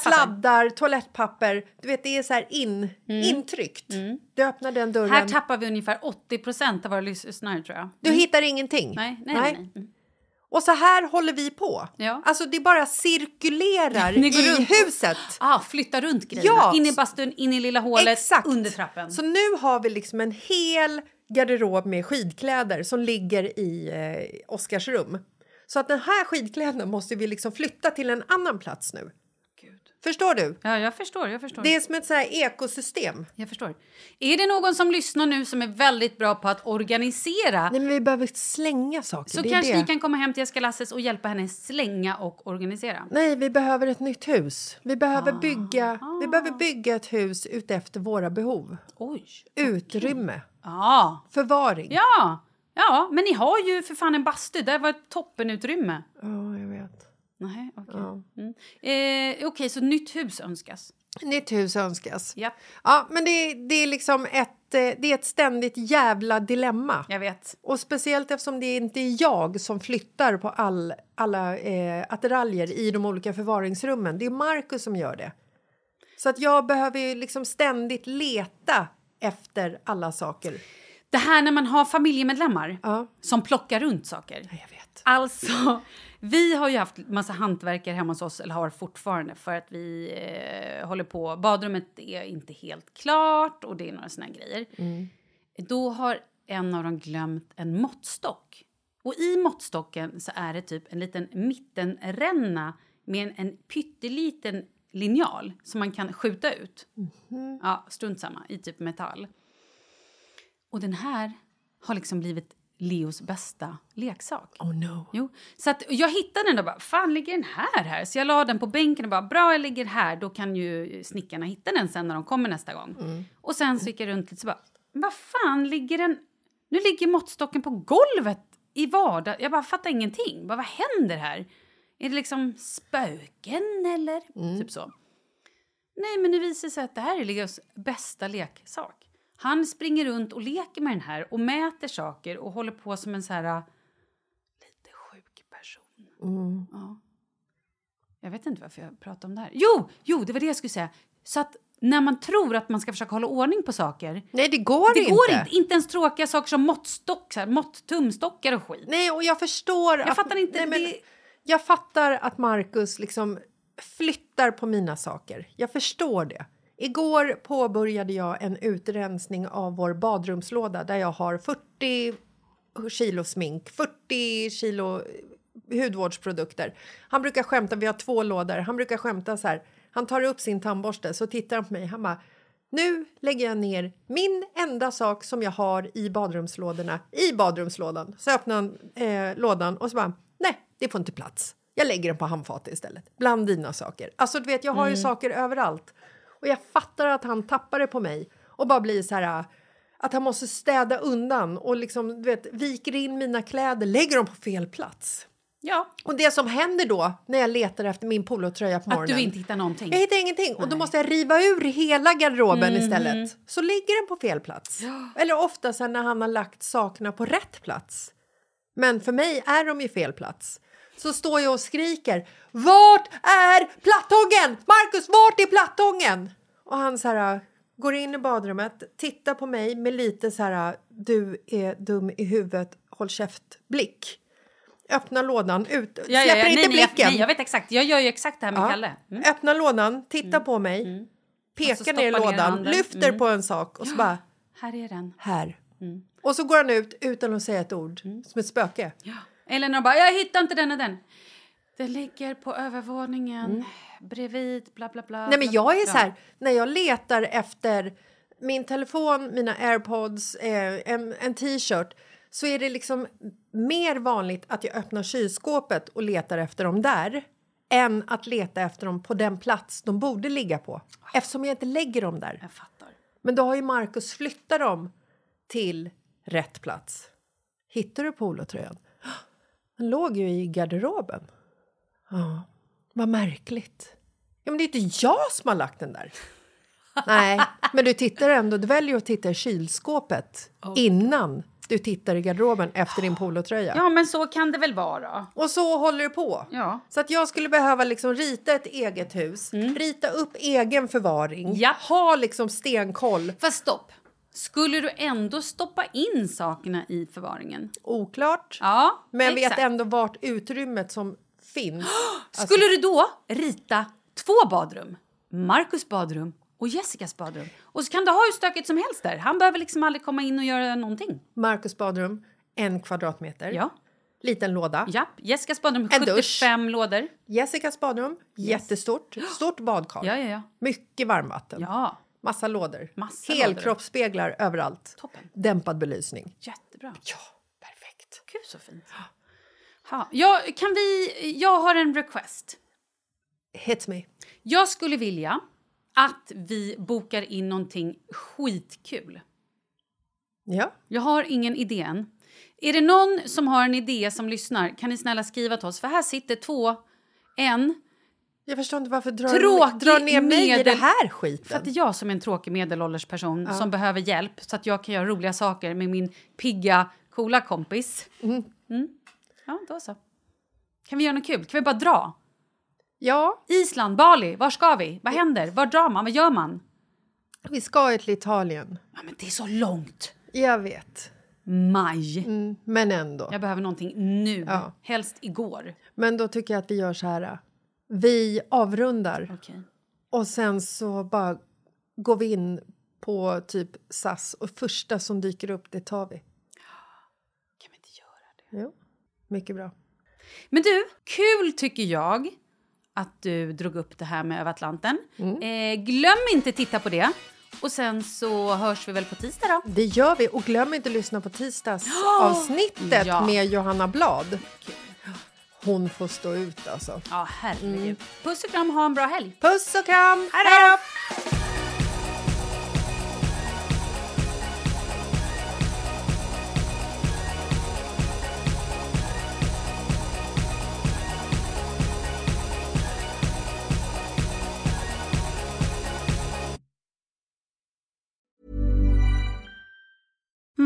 sladdar, toalettpapper. Du vet, det är så här in, intryckt. Du öppnar den dörren. Mm. Här tappar vi ungefär 80 procent av våra lyssnare, tror jag. Du hittar ingenting. Nej, nej, nej. nej. Och så här håller vi på. Ja. Alltså det bara cirkulerar Ni går i runt. huset. Ah, flytta runt grejerna. Ja. In i bastun, in i lilla hålet, Exakt. under trappen. Så nu har vi liksom en hel garderob med skidkläder som ligger i eh, Oskars rum. Så att den här skidkläderna måste vi liksom flytta till en annan plats nu. Förstår du? Ja, jag förstår. Jag förstår. Det är som ett så här ekosystem. Jag förstår. Är det någon som lyssnar nu som är väldigt bra på att organisera Nej, men vi behöver slänga saker. så det kanske det. ni kan komma hem till Jessica Lasses och hjälpa henne slänga och organisera. Nej, vi behöver ett nytt hus. Vi behöver, bygga, vi behöver bygga ett hus utefter våra behov. Oj. Utrymme. Ja. Förvaring. Ja. Ja, men ni har ju för fan en bastu. Där var ett toppenutrymme. Ja, jag vet. Nej, okej. Ja. Mm. Eh, okej, så nytt hus önskas. Nytt hus önskas. Ja. Ja, men det, det är liksom ett, eh, det är ett ständigt jävla dilemma. Jag vet. Och speciellt eftersom det inte är jag som flyttar på all, alla eh, attiraljer i de olika förvaringsrummen. Det är Markus som gör det. Så att jag behöver ju liksom ständigt leta efter alla saker. Det här när man har familjemedlemmar som plockar runt saker. Jag vet. Alltså, Vi har ju haft massa hantverkare hemma hos oss, eller har fortfarande, för att vi eh, håller på. Badrummet är inte helt klart och det är några såna grejer. Mm. Då har en av dem glömt en måttstock. Och i måttstocken så är det typ en liten mittenränna med en, en pytteliten linjal som man kan skjuta ut. Mhm. Ja, strunt samma, i typ metall. Och den här har liksom blivit Leos bästa leksak. Oh no. Jo, så att jag hittade den och bara, fan ligger den här här? Så jag la den på bänken och bara, bra jag ligger här, då kan ju snickarna hitta den sen när de kommer nästa gång. Mm. Och sen så gick jag runt lite så bara, vad fan ligger den, nu ligger måttstocken på golvet i vardag. Jag bara fattar ingenting, bara, vad händer här? Är det liksom spöken eller? Mm. Typ så. Nej, men det visar sig att det här är Leos bästa leksak. Han springer runt och leker med den här och mäter saker och håller på som en så här äh, lite sjuk person. Mm. Ja. Jag vet inte varför jag pratar om det här. Jo, jo, det var det jag skulle säga. Så att när man tror att man ska försöka hålla ordning på saker. Nej, det går det inte. går inte. Inte ens tråkiga saker som måttstock, så här, mått, tumstockar och skit. Nej, och jag förstår... Jag att, fattar inte, Nej, men, det- Jag fattar att Markus liksom flyttar på mina saker. Jag förstår det. Igår påbörjade jag en utrensning av vår badrumslåda där jag har 40 kilo smink, 40 kilo hudvårdsprodukter. Han brukar skämta, vi har två lådor, han brukar skämta så här. Han tar upp sin tandborste så tittar han på mig, han bara nu lägger jag ner min enda sak som jag har i badrumslådorna i badrumslådan. Så öppnar han eh, lådan och så bara, nej, det får inte plats. Jag lägger den på handfatet istället, bland dina saker. Alltså du vet, jag har ju Mm. saker överallt. Och jag fattar att han tappar det på mig och bara blir så här att han måste städa undan och liksom, du vet, viker in mina kläder, lägger dem på fel plats. Ja. Och det som händer då när jag letar efter min polotröja på Att morgonen. du inte hittar någonting. Jag hittar ingenting och då måste jag riva ur hela garderoben Mhm. istället. Så ligger den på fel plats. Eller ofta sen när han har lagt sakerna på rätt plats. Men för mig är de ju fel plats. Så står jag och skriker Vart är plattången? Markus, vart är plattången? Och han så här, går in i badrummet, tittar på mig med lite så här du är dum i huvudet, håll käft-blick. Öppnar lådan, ut, Ja, ja, släpper ja. inte nej, nej, jag, blicken. nej, jag vet exakt. Jag gör ju exakt det här med Ja. Kalle. Mm. Öppnar lådan, tittar på mig, så pekar ner i ner lådan, handen. lyfter Mm. på en sak och så bara Här är den. här. Mm. Och så går han ut utan att säga ett ord, som ett spöke. De bara, jag hittar inte den och den. Den ligger på övervåningen, bredvid, bla bla bla. Mm. Nej men jag är så här, när jag letar efter min telefon, mina airpods, eh, en, en t-shirt så är det liksom mer vanligt att jag öppnar kylskåpet och letar efter dem där än att leta efter dem på den plats de borde ligga på eftersom jag inte lägger dem där. Jag fattar. Men då har ju Markus flyttat dem till rätt plats. Hittar du polotröjan? Den låg ju i garderoben. Ja, vad märkligt. Ja, men det är inte jag som har lagt den där. Nej, men du tittar ändå. Du väljer att titta i kylskåpet innan du tittar i garderoben efter din polotröja. Ja, men så kan det väl vara. Och så håller det på. Ja. Så att jag skulle behöva liksom rita ett eget hus, rita upp egen förvaring, ha liksom stenkoll. Fast stopp. Skulle du ändå stoppa in sakerna i förvaringen? Oklart. Ja, Men exakt. vet ändå vart utrymmet som finns. Alltså, Skulle du då rita två badrum? Marcus badrum och Jessicas badrum. Och så kan du ha hur stökigt som helst där. Han behöver liksom aldrig komma in och göra någonting. Marcus badrum, en kvadratmeter. Ja. Liten låda. Japp. Jessicas badrum, En dusch. 75 lådor. Jessicas badrum, jättestort. Stort badkar. Ja, ja, ja. Mycket varmvatten. Ja. Massa lådor. Massa Helkroppsspeglar överallt. Toppen. Dämpad belysning. Jättebra. Ja, perfekt. Gud, så fint. Ja, ja, kan vi... Jag har en request. Hit me. Jag skulle vilja att vi bokar in någonting skitkul. Ja. Jag har ingen idé än. Är det någon som har en idé som lyssnar kan ni snälla skriva till oss. För här sitter två, en Jag förstår inte varför drar, tråkig drar ner mig i medel- det här skiten. För att det är jag som är en tråkig medelålders person Ja. som behöver hjälp så att jag kan göra roliga saker med min pigga, coola kompis. Mm. Mm. Ja, då så. Kan vi göra något kul? Kan vi bara dra? Ja. Island, Bali, var ska vi? Vad händer? Var drar man? Vad gör man? Vi ska ju till Italien. Ja, men det är så långt. Jag vet. maj. Mm, men ändå. Jag behöver någonting nu. Ja. Helst igår. Men då tycker jag att vi gör så här. Vi avrundar. Okej. Och sen så bara går vi in på typ SAS och första som dyker upp, det tar vi. Kan vi inte göra det? Jo, mycket bra. Men du, kul tycker jag att du drog upp det här med över Atlanten. Mm. Eh, glöm inte titta på det. Och sen så hörs vi väl på tisdag då. Det gör vi. Och glöm inte att lyssna på tisdagsavsnittet Ja. med Johanna Blad. Hon får stå ut alltså. Ja, herregud. Puss och kram, ha en bra helg. Puss och kram! Hej då!